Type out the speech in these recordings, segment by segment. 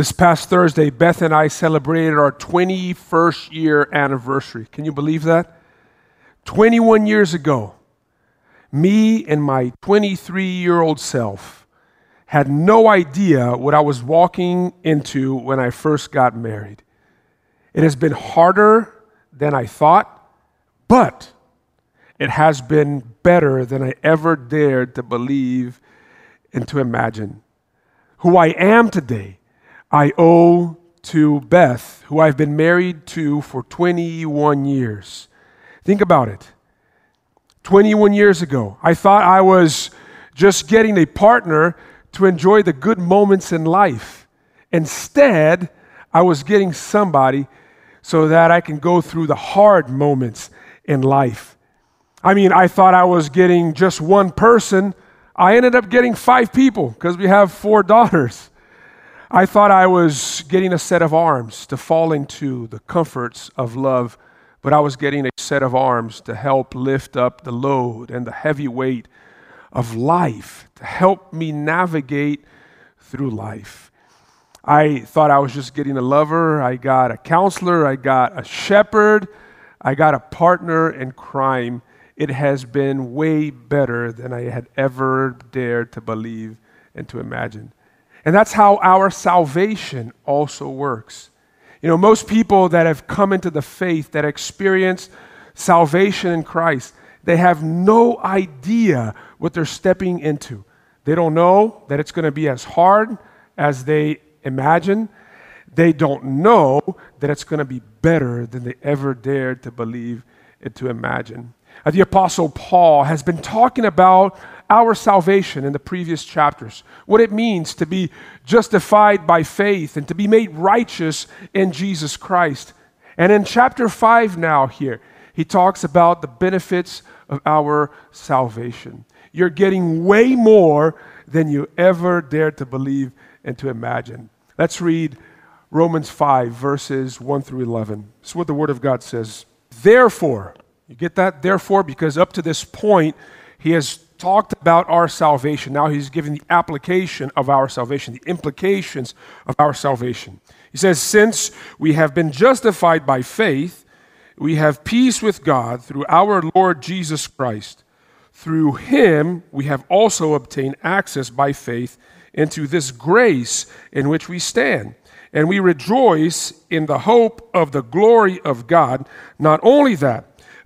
This past Thursday, Beth and I celebrated our 21st year anniversary. Can you believe that? 21 years ago, me and my 23 year old self had no idea what I was walking into when I first got married. It has been harder than I thought, but it has been better than I ever dared to believe and to imagine. Who I am today, I owe to Beth, who I've been married to for 21 years. Think about it. 21 years ago, I thought I was just getting a partner to enjoy the good moments in life. Instead, I was getting somebody so that I can go through the hard moments in life. I mean, I thought I was getting just one person. I ended up getting five people because we have four daughters. I thought I was getting a set of arms to fall into the comforts of love, but I was getting a set of arms to help lift up the load and the heavy weight of life, to help me navigate through life. I thought I was just getting a lover. I got a counselor. I got a shepherd. I got a partner in crime. It has been way better than I had ever dared to believe and to imagine. And that's how our salvation also works. You know, most people that have come into the faith, that experience salvation in Christ, they have no idea what they're stepping into. They don't know that it's going to be as hard as they imagine. They don't know that it's going to be better than they ever dared to believe and to imagine. The Apostle Paul has been talking about our salvation in the previous chapters, what it means to be justified by faith and to be made righteous in Jesus Christ. And in chapter 5 now, here, he talks about the benefits of our salvation. You're getting way more than you ever dared to believe and to imagine. Let's read Romans 5, verses 1 through 11. This is what the Word of God says. Therefore, you get that? Therefore, because up to this point, he has talked about our salvation. Now he's giving the application of our salvation, the implications of our salvation. He says, Since we have been justified by faith, we have peace with God through our Lord Jesus Christ. Through him, we have also obtained access by faith into this grace in which we stand. And we rejoice in the hope of the glory of God. Not only that,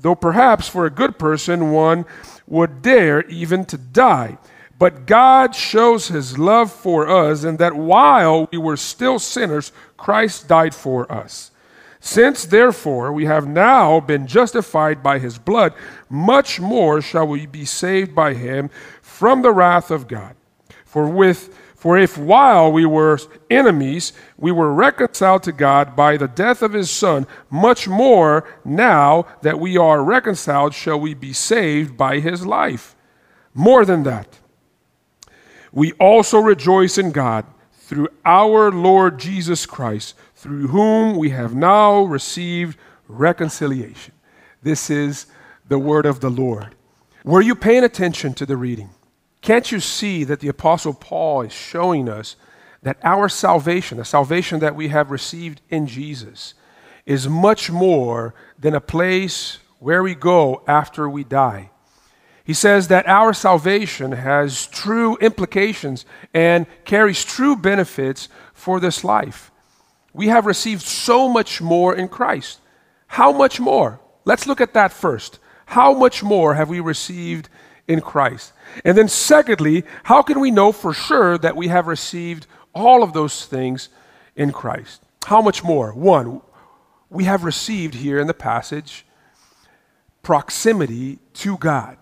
though perhaps for a good person one would dare even to die. But God shows his love for us, and that while we were still sinners, Christ died for us. Since therefore we have now been justified by his blood, much more shall we be saved by him from the wrath of God. For with for if while we were enemies, we were reconciled to God by the death of his Son, much more now that we are reconciled shall we be saved by his life. More than that, we also rejoice in God through our Lord Jesus Christ, through whom we have now received reconciliation. This is the word of the Lord. Were you paying attention to the reading? Can't you see that the Apostle Paul is showing us that our salvation, the salvation that we have received in Jesus, is much more than a place where we go after we die? He says that our salvation has true implications and carries true benefits for this life. We have received so much more in Christ. How much more? Let's look at that first. How much more have we received in Christ? And then, secondly, how can we know for sure that we have received all of those things in Christ? How much more? One, we have received here in the passage proximity to God.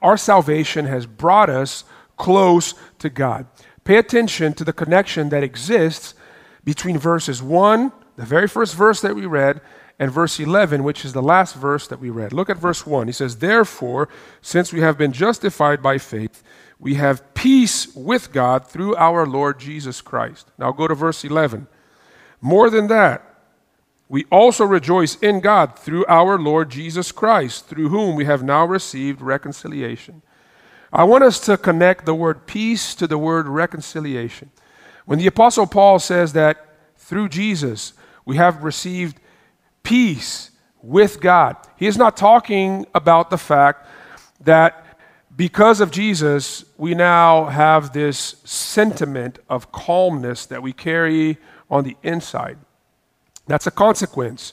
Our salvation has brought us close to God. Pay attention to the connection that exists between verses 1, the very first verse that we read, and verse 11, which is the last verse that we read. Look at verse 1. He says, Therefore, since we have been justified by faith, we have peace with God through our Lord Jesus Christ. Now go to verse 11. More than that, we also rejoice in God through our Lord Jesus Christ, through whom we have now received reconciliation. I want us to connect the word peace to the word reconciliation. When the Apostle Paul says that through Jesus we have received peace with God, he is not talking about the fact that because of Jesus, we now have this sentiment of calmness that we carry on the inside. That's a consequence.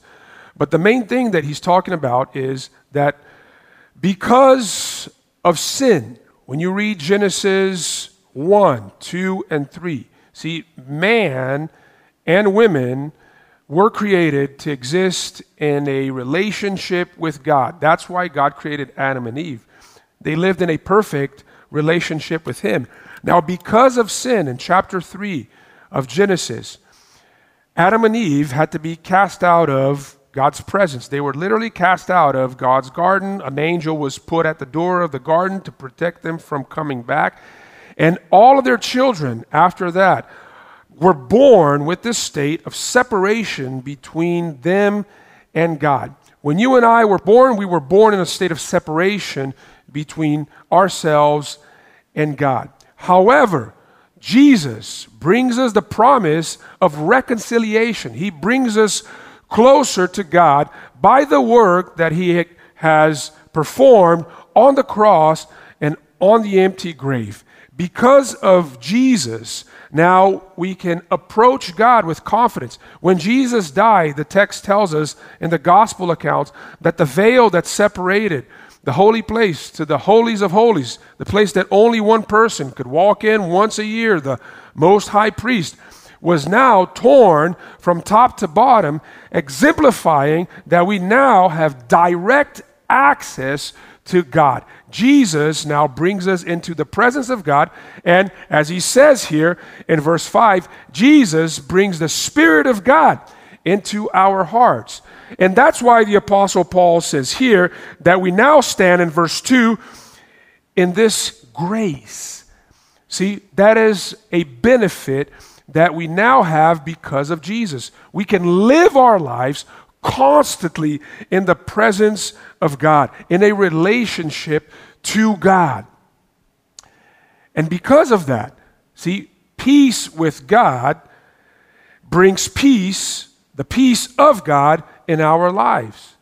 But the main thing that he's talking about is that because of sin, when you read Genesis 1, 2, and 3, see, man and women were created to exist in a relationship with God. That's why God created Adam and Eve. They lived in a perfect relationship with Him. Now, because of sin in chapter 3 of Genesis, Adam and Eve had to be cast out of God's presence. They were literally cast out of God's garden. An angel was put at the door of the garden to protect them from coming back. And all of their children after that were born with this state of separation between them and God. When you and I were born, we were born in a state of separation between ourselves and God. However, Jesus brings us the promise of reconciliation. He brings us closer to God by the work that He has performed on the cross and on the empty grave. Because of Jesus, now we can approach God with confidence. When Jesus died, the text tells us in the gospel accounts that the veil that separated the holy place to the holies of holies, the place that only one person could walk in once a year, the most high priest, was now torn from top to bottom, exemplifying that we now have direct access to God. Jesus now brings us into the presence of God, and as he says here in verse 5, Jesus brings the Spirit of God into our hearts. And that's why the Apostle Paul says here that we now stand in verse 2 in this grace. See, that is a benefit that we now have because of Jesus. We can live our lives constantly in the presence of God, in a relationship to God. And because of that, see, peace with God brings peace, the peace of God in our lives.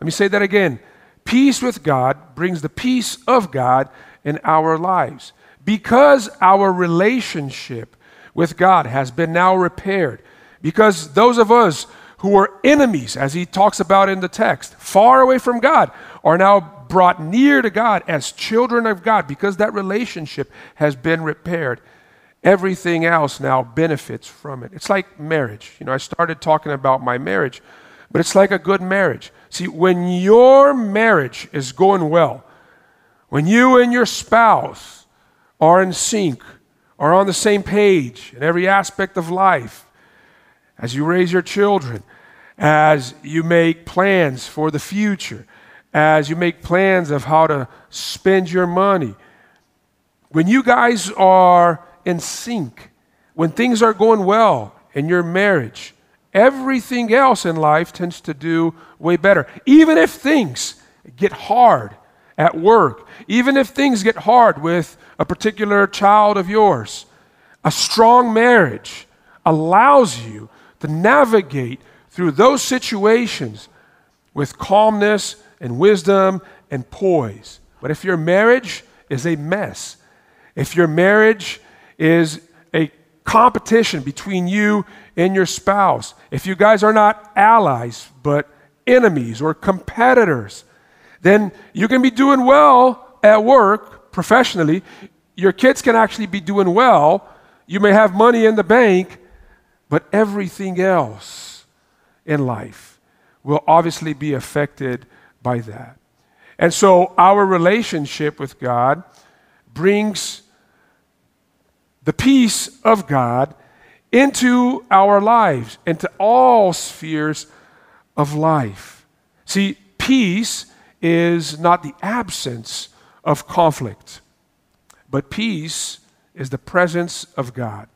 Let me say that again. Peace with God brings the peace of God in our lives. Because our relationship with God has been now repaired, because those of us who were enemies, as he talks about in the text, far away from God, are now brought near to God as children of God, because that relationship has been repaired. Everything else now benefits from it. It's like marriage. You know, I started talking about my marriage but it's like a good marriage. See, when your marriage is going well, when you and your spouse are in sync, are on the same page in every aspect of life, as you raise your children, as you make plans for the future, as you make plans of how to spend your money, when you guys are in sync, when things are going well in your marriage, everything else in life tends to do way better. Even if things get hard at work, even if things get hard with a particular child of yours, a strong marriage allows you to navigate through those situations with calmness and wisdom and poise. But if your marriage is a mess, if your marriage is a competition between you and your spouse, if you guys are not allies but enemies or competitors, then you can be doing well at work professionally. Your kids can actually be doing well. You may have money in the bank, but everything else in life will obviously be affected by that. And so our relationship with God brings the peace of God into our lives, into all spheres of life. See, peace is not the absence of conflict, but peace is the presence of God.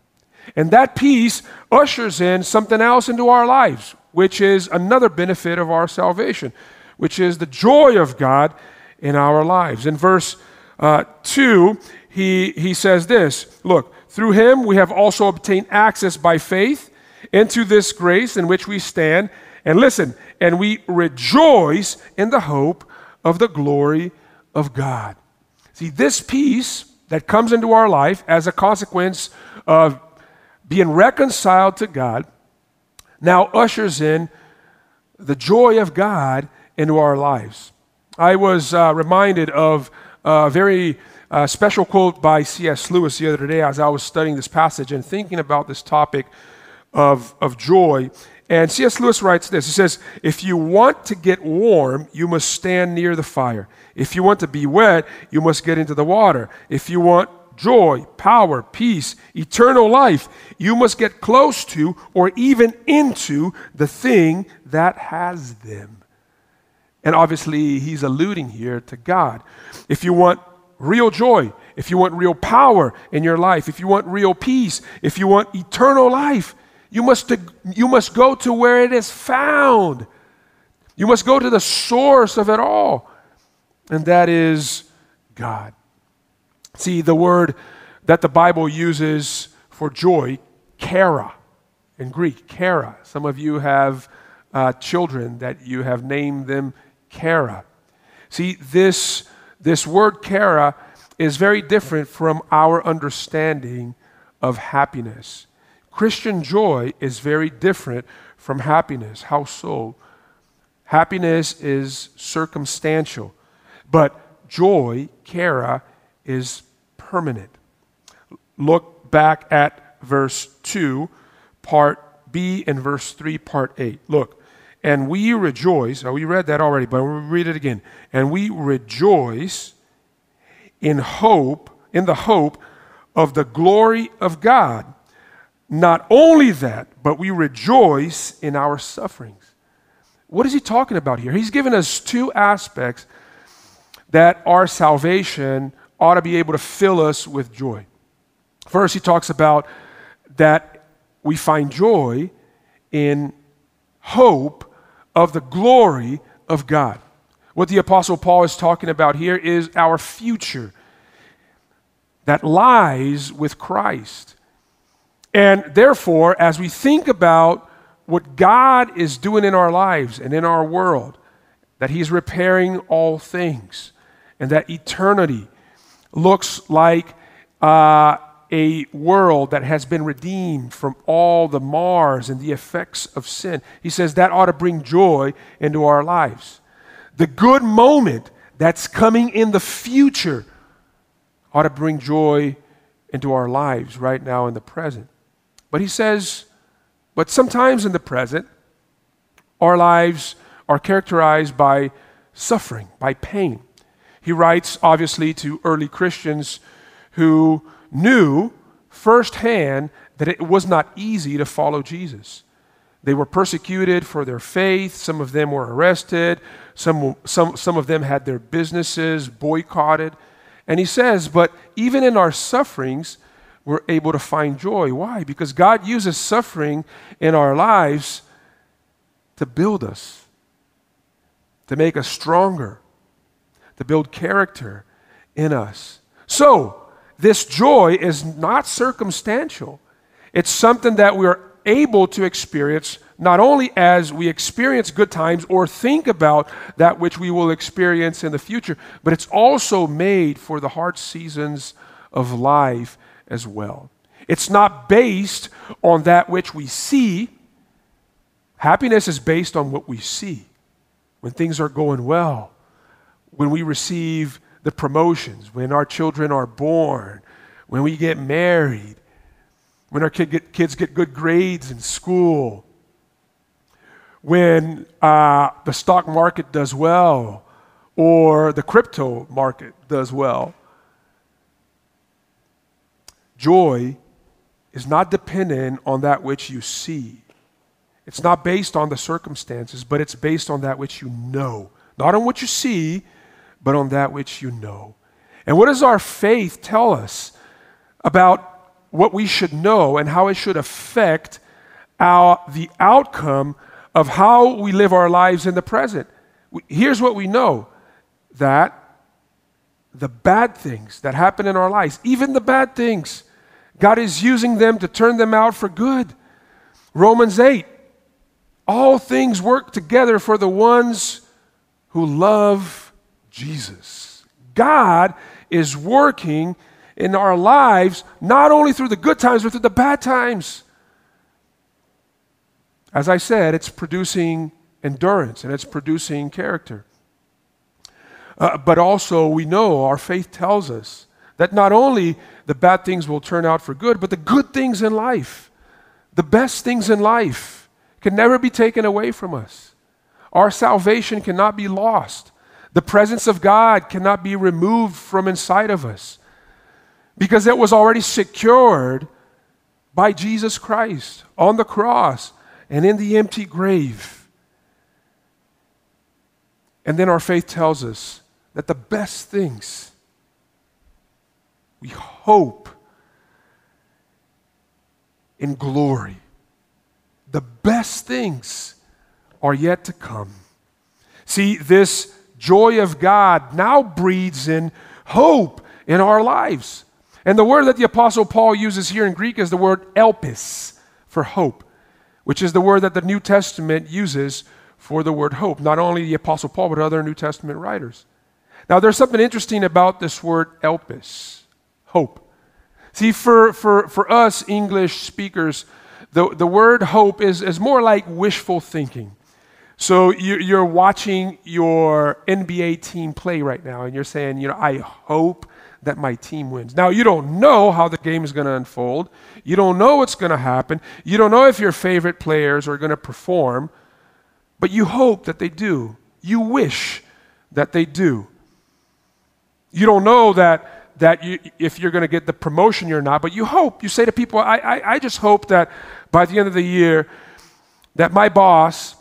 And that peace ushers in something else into our lives, which is another benefit of our salvation, which is the joy of God in our lives. In verse uh, 2, he, he says this Look, through him we have also obtained access by faith into this grace in which we stand. And listen, and we rejoice in the hope of the glory of God. See, this peace that comes into our life as a consequence of being reconciled to God now ushers in the joy of God into our lives. I was uh, reminded of a very uh, special quote by C.S. Lewis the other day as I was studying this passage and thinking about this topic of, of joy. And C.S. Lewis writes this He says, If you want to get warm, you must stand near the fire. If you want to be wet, you must get into the water. If you want joy, power, peace, eternal life, you must get close to or even into the thing that has them. And obviously, he's alluding here to God. If you want real joy, if you want real power in your life, if you want real peace, if you want eternal life, you must, you must go to where it is found. You must go to the source of it all, and that is God. See, the word that the Bible uses for joy, chara, in Greek, chara. Some of you have uh, children that you have named them kara. See, this, this word kara is very different from our understanding of happiness. Christian joy is very different from happiness. How so? Happiness is circumstantial, but joy, chara, is permanent. Look back at verse 2, part B, and verse 3, part 8. Look, and we rejoice, oh, we read that already, but we'll read it again. And we rejoice in hope, in the hope of the glory of God. Not only that, but we rejoice in our sufferings. What is he talking about here? He's given us two aspects that our salvation ought to be able to fill us with joy. First, he talks about that we find joy in hope of the glory of God. What the Apostle Paul is talking about here is our future that lies with Christ. And therefore, as we think about what God is doing in our lives and in our world, that He's repairing all things, and that eternity looks like uh, a world that has been redeemed from all the mars and the effects of sin. He says that ought to bring joy into our lives. The good moment that's coming in the future ought to bring joy into our lives right now in the present. But he says, but sometimes in the present, our lives are characterized by suffering, by pain. He writes, obviously, to early Christians who knew firsthand that it was not easy to follow Jesus. They were persecuted for their faith. Some of them were arrested. Some, some, some of them had their businesses boycotted. And he says, but even in our sufferings, we're able to find joy. Why? Because God uses suffering in our lives to build us, to make us stronger, to build character in us. So, this joy is not circumstantial. It's something that we're able to experience not only as we experience good times or think about that which we will experience in the future, but it's also made for the hard seasons of life as well. It's not based on that which we see. Happiness is based on what we see. When things are going well, when we receive the promotions, when our children are born, when we get married, when our kid get, kids get good grades in school, when uh, the stock market does well or the crypto market does well. Joy is not dependent on that which you see. It's not based on the circumstances, but it's based on that which you know. Not on what you see, but on that which you know. And what does our faith tell us about what we should know and how it should affect our, the outcome of how we live our lives in the present? Here's what we know that the bad things that happen in our lives, even the bad things, God is using them to turn them out for good. Romans 8 all things work together for the ones who love Jesus. God is working in our lives not only through the good times, but through the bad times. As I said, it's producing endurance and it's producing character. Uh, but also, we know our faith tells us that not only the bad things will turn out for good, but the good things in life, the best things in life, can never be taken away from us. Our salvation cannot be lost. The presence of God cannot be removed from inside of us because it was already secured by Jesus Christ on the cross and in the empty grave. And then our faith tells us that the best things we hope in glory the best things are yet to come. See, this joy of God now breeds in hope in our lives. And the word that the Apostle Paul uses here in Greek is the word elpis for hope, which is the word that the New Testament uses for the word hope. Not only the Apostle Paul, but other New Testament writers. Now, there's something interesting about this word elpis, hope. See, for, for, for us English speakers, the, the word hope is, is more like wishful thinking. So you, are watching your NBA team play right now, and you're saying, you know, I hope that my team wins. Now, you don't know how the game is going to unfold. You don't know what's going to happen. You don't know if your favorite players are going to perform, but you hope that they do. You wish that they do. You don't know that that you, if you're going to get the promotion or not, but you hope. You say to people, I, I, I just hope that by the end of the year, that my boss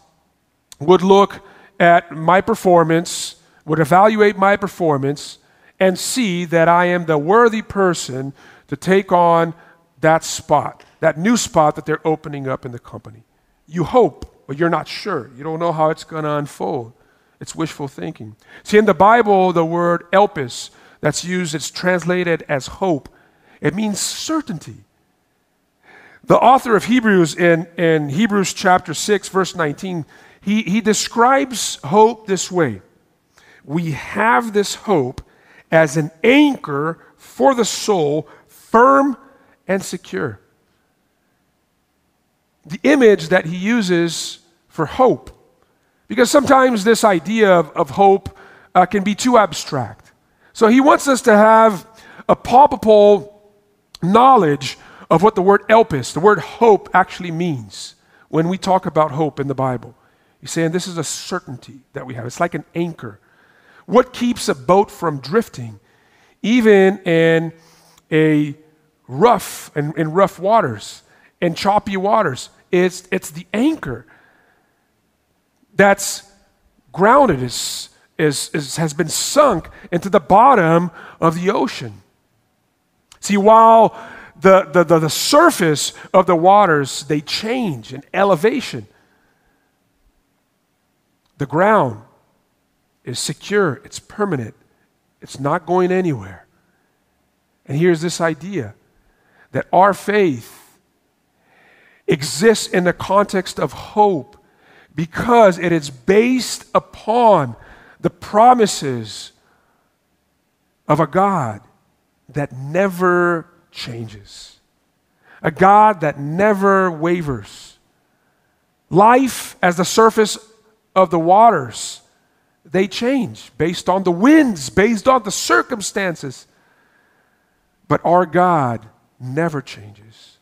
would look at my performance, would evaluate my performance, and see that I am the worthy person to take on that spot, that new spot that they're opening up in the company. You hope, but you're not sure. You don't know how it's going to unfold. It's wishful thinking. See, in the Bible, the word elpis that's used, it's translated as hope. It means certainty. The author of Hebrews in, in Hebrews chapter 6, verse 19, he, he describes hope this way We have this hope as an anchor for the soul, firm and secure. The image that he uses for hope, because sometimes this idea of, of hope uh, can be too abstract. So he wants us to have a palpable knowledge of what the word elpis, the word hope, actually means when we talk about hope in the Bible. He's saying this is a certainty that we have. It's like an anchor. What keeps a boat from drifting, even in a rough and in rough waters and choppy waters? It's, it's the anchor that's grounded. Is is, is, has been sunk into the bottom of the ocean. See, while the, the, the, the surface of the waters, they change in elevation, the ground is secure, it's permanent, it's not going anywhere. And here's this idea that our faith exists in the context of hope because it is based upon the promises of a God that never changes, a God that never wavers. Life, as the surface of the waters, they change based on the winds, based on the circumstances. But our God never changes.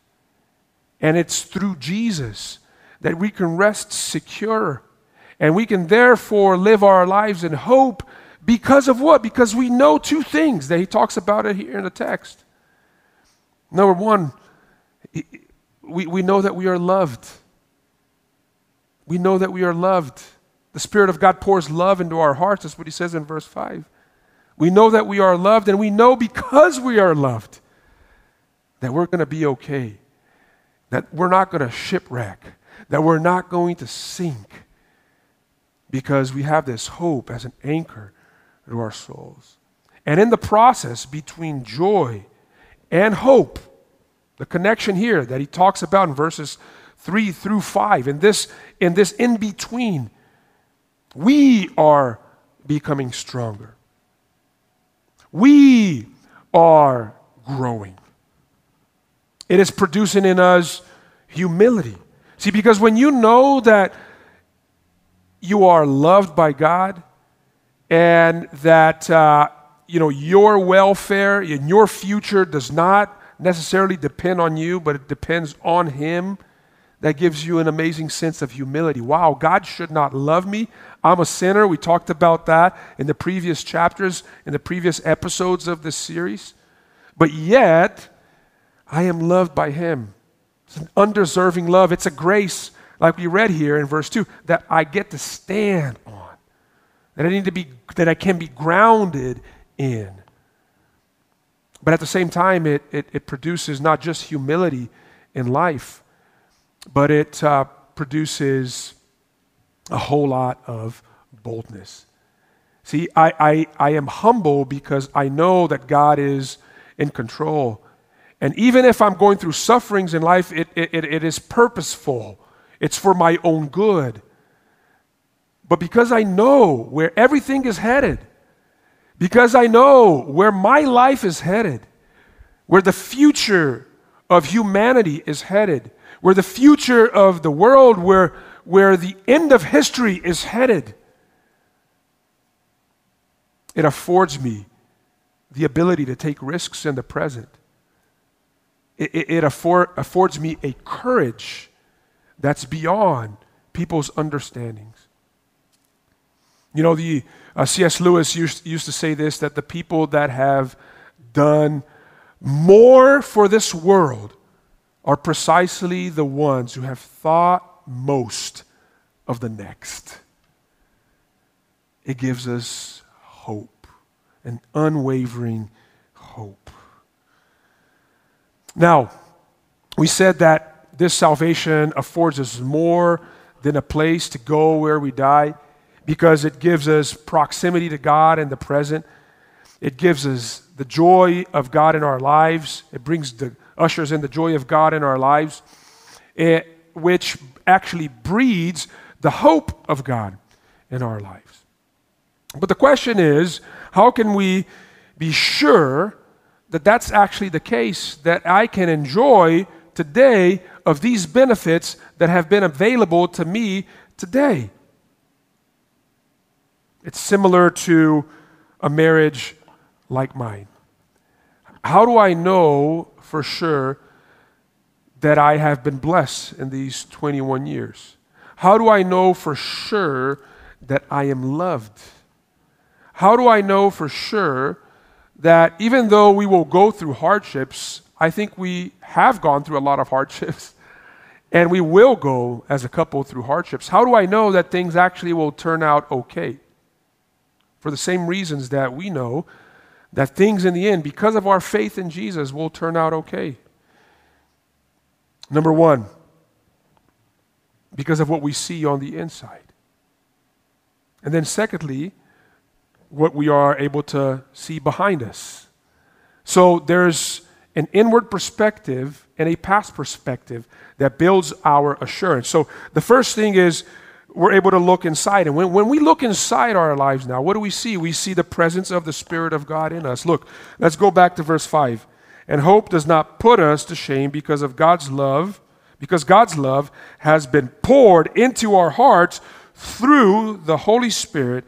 And it's through Jesus that we can rest secure and we can therefore live our lives in hope because of what? Because we know two things that he talks about it here in the text. Number one, we, we know that we are loved. We know that we are loved. The Spirit of God pours love into our hearts. That's what he says in verse 5. We know that we are loved, and we know because we are loved that we're going to be okay, that we're not going to shipwreck, that we're not going to sink because we have this hope as an anchor to our souls. And in the process between joy and hope, the connection here that he talks about in verses 3 through 5, in this in this in between, we are becoming stronger. We are growing. It is producing in us humility. See, because when you know that you are loved by God and that uh, you know your welfare and your future does not necessarily depend on you, but it depends on Him. That gives you an amazing sense of humility. Wow, God should not love me. I'm a sinner. We talked about that in the previous chapters, in the previous episodes of this series. But yet, I am loved by Him. It's an undeserving love. It's a grace, like we read here in verse 2, that I get to stand on, that I need to be, that I can be grounded in. But at the same time, it, it, it produces not just humility in life, but it uh, produces a whole lot of boldness. See, I, I, I am humble because I know that God is in control. And even if I'm going through sufferings in life, it, it, it is purposeful, it's for my own good. But because I know where everything is headed, because I know where my life is headed, where the future of humanity is headed, where the future of the world, where, where the end of history is headed, it affords me the ability to take risks in the present. It, it, it afford, affords me a courage that's beyond people's understandings. You know, the uh, C.S. Lewis used, used to say this that the people that have done more for this world are precisely the ones who have thought most of the next. It gives us hope, an unwavering hope. Now, we said that this salvation affords us more than a place to go where we die because it gives us proximity to God in the present. It gives us the joy of God in our lives. It brings the ushers in the joy of God in our lives, it, which actually breeds the hope of God in our lives. But the question is, how can we be sure that that's actually the case, that I can enjoy today of these benefits that have been available to me today? It's similar to a marriage like mine. How do I know for sure that I have been blessed in these 21 years? How do I know for sure that I am loved? How do I know for sure that even though we will go through hardships, I think we have gone through a lot of hardships, and we will go as a couple through hardships. How do I know that things actually will turn out okay? For the same reasons that we know that things in the end, because of our faith in Jesus, will turn out okay. Number one, because of what we see on the inside. And then, secondly, what we are able to see behind us. So there's an inward perspective and a past perspective that builds our assurance. So the first thing is we're able to look inside. And when, when we look inside our lives now, what do we see? We see the presence of the Spirit of God in us. Look, let's go back to verse 5. And hope does not put us to shame because of God's love, because God's love has been poured into our hearts through the Holy Spirit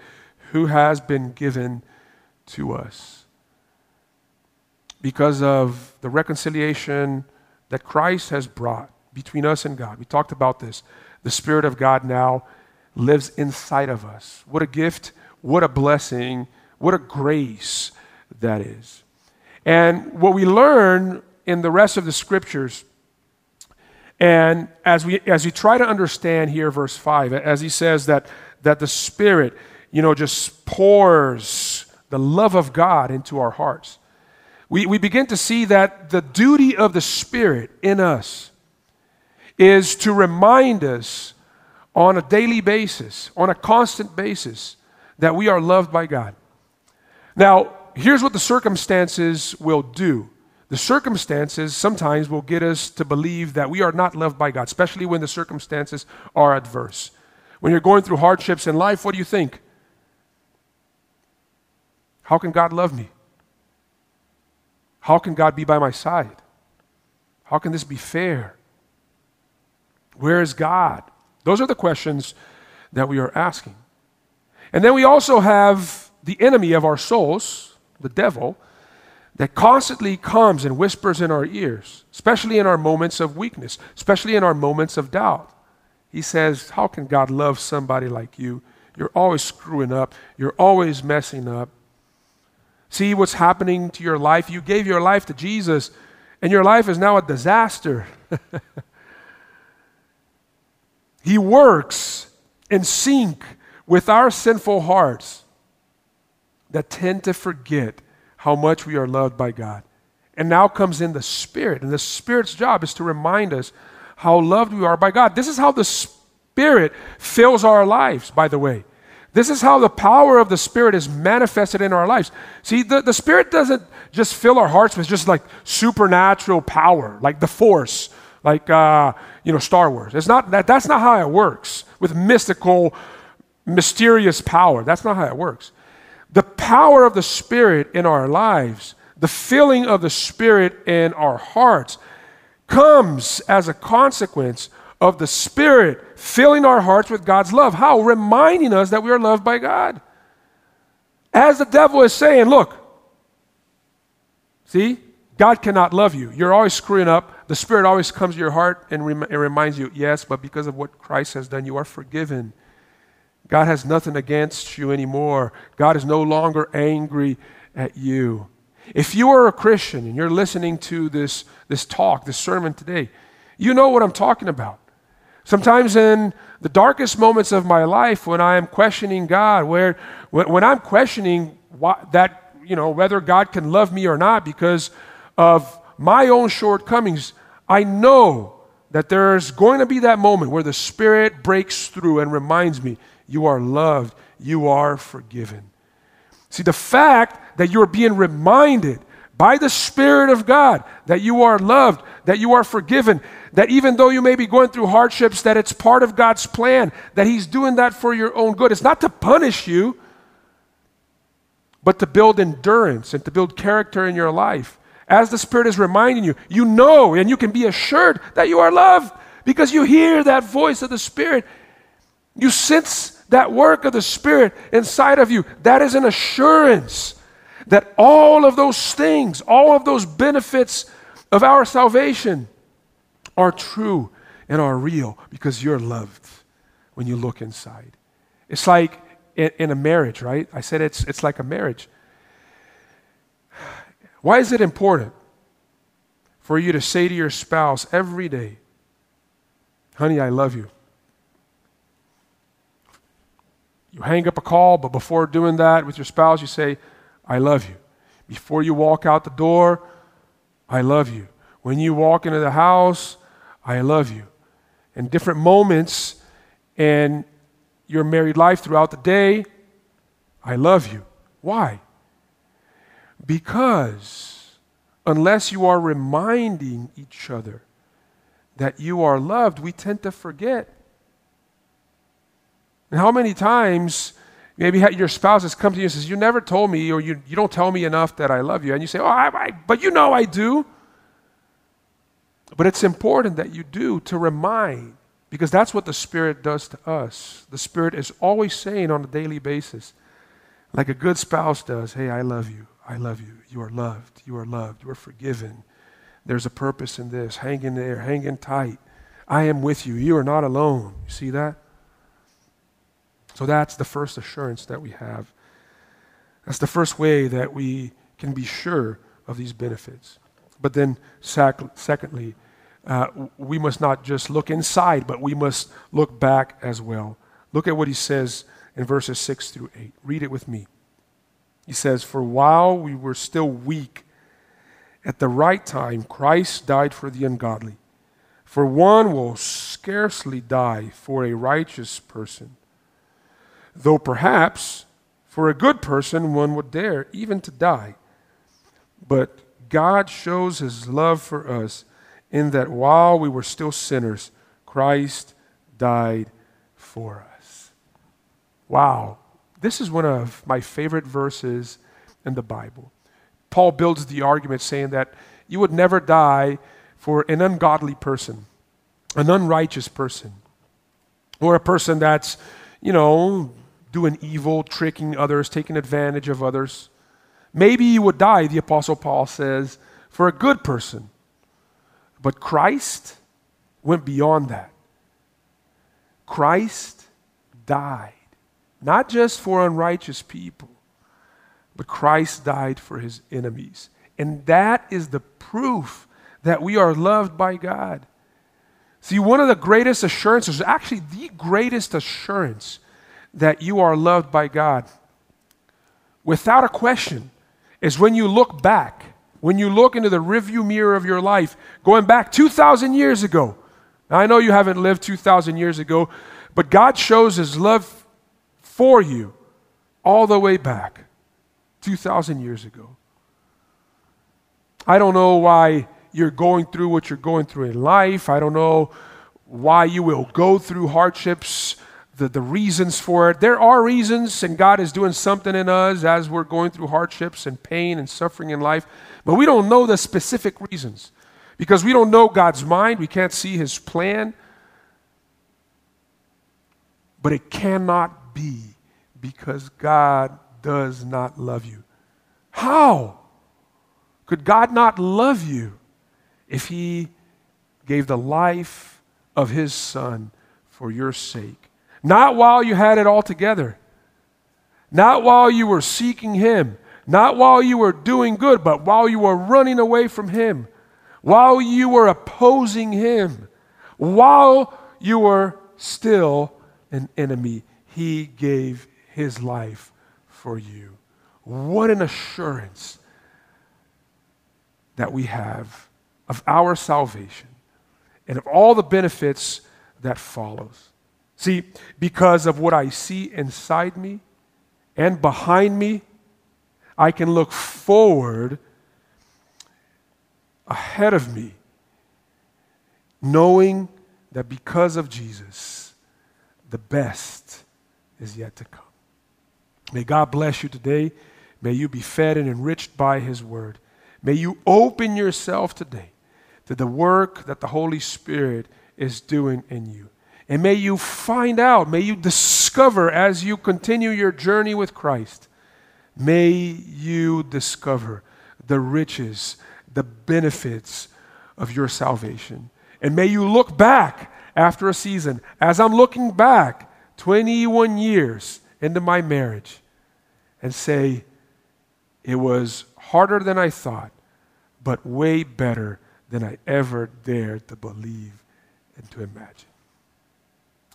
who has been given to us. Because of the reconciliation that Christ has brought between us and God. We talked about this. The Spirit of God now lives inside of us. What a gift, what a blessing, what a grace that is. And what we learn in the rest of the scriptures And as we, as we try to understand here, verse 5, as he says that, that the Spirit, you know, just pours the love of God into our hearts, we, we begin to see that the duty of the Spirit in us is to remind us on a daily basis, on a constant basis, that we are loved by God. Now, here's what the circumstances will do. The circumstances sometimes will get us to believe that we are not loved by God, especially when the circumstances are adverse. When you're going through hardships in life, what do you think? How can God love me? How can God be by my side? How can this be fair? Where is God? Those are the questions that we are asking. And then we also have the enemy of our souls, the devil, that constantly comes and whispers in our ears, especially in our moments of weakness, especially in our moments of doubt. He says, How can God love somebody like you? You're always screwing up, you're always messing up. See what's happening to your life? You gave your life to Jesus, and your life is now a disaster. he works in sync with our sinful hearts that tend to forget how much we are loved by God. And now comes in the Spirit. And the Spirit's job is to remind us how loved we are by God. This is how the Spirit fills our lives, by the way. This is how the power of the Spirit is manifested in our lives. See, the, the Spirit doesn't just fill our hearts with just like supernatural power, like the Force, like, uh, you know, Star Wars. It's not that, that's not how it works with mystical, mysterious power. That's not how it works. The power of the Spirit in our lives, the filling of the Spirit in our hearts, comes as a consequence of the Spirit filling our hearts with God's love. How? Reminding us that we are loved by God. As the devil is saying, look, see, God cannot love you. You're always screwing up. The Spirit always comes to your heart and rem- it reminds you, yes, but because of what Christ has done, you are forgiven. God has nothing against you anymore. God is no longer angry at you. If you are a Christian and you're listening to this, this talk, this sermon today, you know what I'm talking about. Sometimes in the darkest moments of my life, when I am questioning God, where when, when I'm questioning what, that, you know, whether God can love me or not because of my own shortcomings, I know that there's going to be that moment where the Spirit breaks through and reminds me you are loved. You are forgiven. See, the fact that you're being reminded by the Spirit of God that you are loved, that you are forgiven, that even though you may be going through hardships, that it's part of God's plan, that He's doing that for your own good. It's not to punish you, but to build endurance and to build character in your life. As the Spirit is reminding you, you know and you can be assured that you are loved because you hear that voice of the Spirit. You sense that work of the Spirit inside of you, that is an assurance that all of those things, all of those benefits of our salvation are true and are real because you're loved when you look inside. It's like in, in, a marriage, right? I said it's, it's like a marriage. Why is it important for you to say to your spouse every day, honey, I love you? You hang up a call, but before doing that with your spouse, you say, I love you. Before you walk out the door, I love you. When you walk into the house, I love you. In different moments in your married life throughout the day, I love you. Why? Because unless you are reminding each other that you are loved, we tend to forget. And how many times maybe your spouse has come to you and says, You never told me, or you, you don't tell me enough that I love you. And you say, Oh, I, I, but you know I do. But it's important that you do to remind, because that's what the Spirit does to us. The Spirit is always saying on a daily basis, like a good spouse does, Hey, I love you. I love you. You are loved. You are loved. You are forgiven. There's a purpose in this. Hang in there. Hang in tight. I am with you. You are not alone. You see that? So that's the first assurance that we have. That's the first way that we can be sure of these benefits. But then, sac- secondly, uh, we must not just look inside, but we must look back as well. Look at what he says in verses 6 through 8. Read it with me. He says, For while we were still weak, at the right time, Christ died for the ungodly. For one will scarcely die for a righteous person, though perhaps for a good person one would dare even to die. But God shows his love for us in that while we were still sinners, Christ died for us. Wow. This is one of my favorite verses in the Bible. Paul builds the argument saying that you would never die for an ungodly person, an unrighteous person, or a person that's, you know, doing evil, tricking others, taking advantage of others. Maybe you would die, the Apostle Paul says, for a good person. But Christ went beyond that. Christ died, not just for unrighteous people, but Christ died for his enemies. And that is the proof that we are loved by God. See, one of the greatest assurances, actually the greatest assurance that you are loved by God, without a question, is when you look back, when you look into the rearview mirror of your life, going back 2,000 years ago. Now, I know you haven't lived 2,000 years ago, but God shows His love for you all the way back 2,000 years ago. I don't know why you're going through what you're going through in life. I don't know why you will go through hardships, the, the reasons for it. There are reasons, and God is doing something in us as we're going through hardships and pain and suffering in life. But we don't know the specific reasons because we don't know God's mind. We can't see His plan. But it cannot be because God does not love you. How could God not love you if He gave the life of His Son for your sake? Not while you had it all together, not while you were seeking Him, not while you were doing good, but while you were running away from Him, while you were opposing Him, while you were still an enemy. He gave His life for you. What an assurance that we have of our salvation and of all the benefits that follows. See, because of what I see inside me and behind me, I can look forward ahead of me, knowing that because of Jesus, the best is yet to come. May God bless you today. May you be fed and enriched by His word. May you open yourself today to the work that the Holy Spirit is doing in you. And may you find out, may you discover as you continue your journey with Christ, may you discover the riches, the benefits of your salvation. And may you look back after a season, as I'm looking back 21 years into my marriage, and say, it was harder than I thought, but way better than I ever dared to believe and to imagine.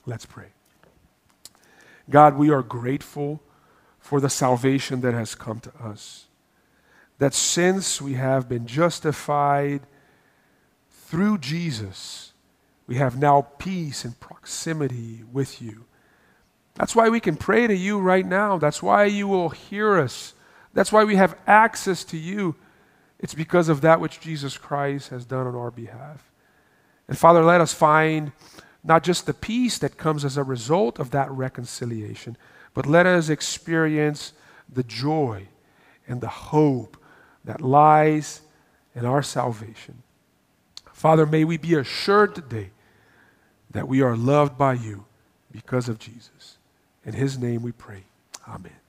Let's pray. God, we are grateful for the salvation that has come to us. That since we have been justified through Jesus, we have now peace and proximity with you. That's why we can pray to you right now. That's why you will hear us. That's why we have access to you. It's because of that which Jesus Christ has done on our behalf. And Father, let us find not just the peace that comes as a result of that reconciliation, but let us experience the joy and the hope that lies in our salvation. Father, may we be assured today that we are loved by you because of Jesus. In his name we pray. Amen.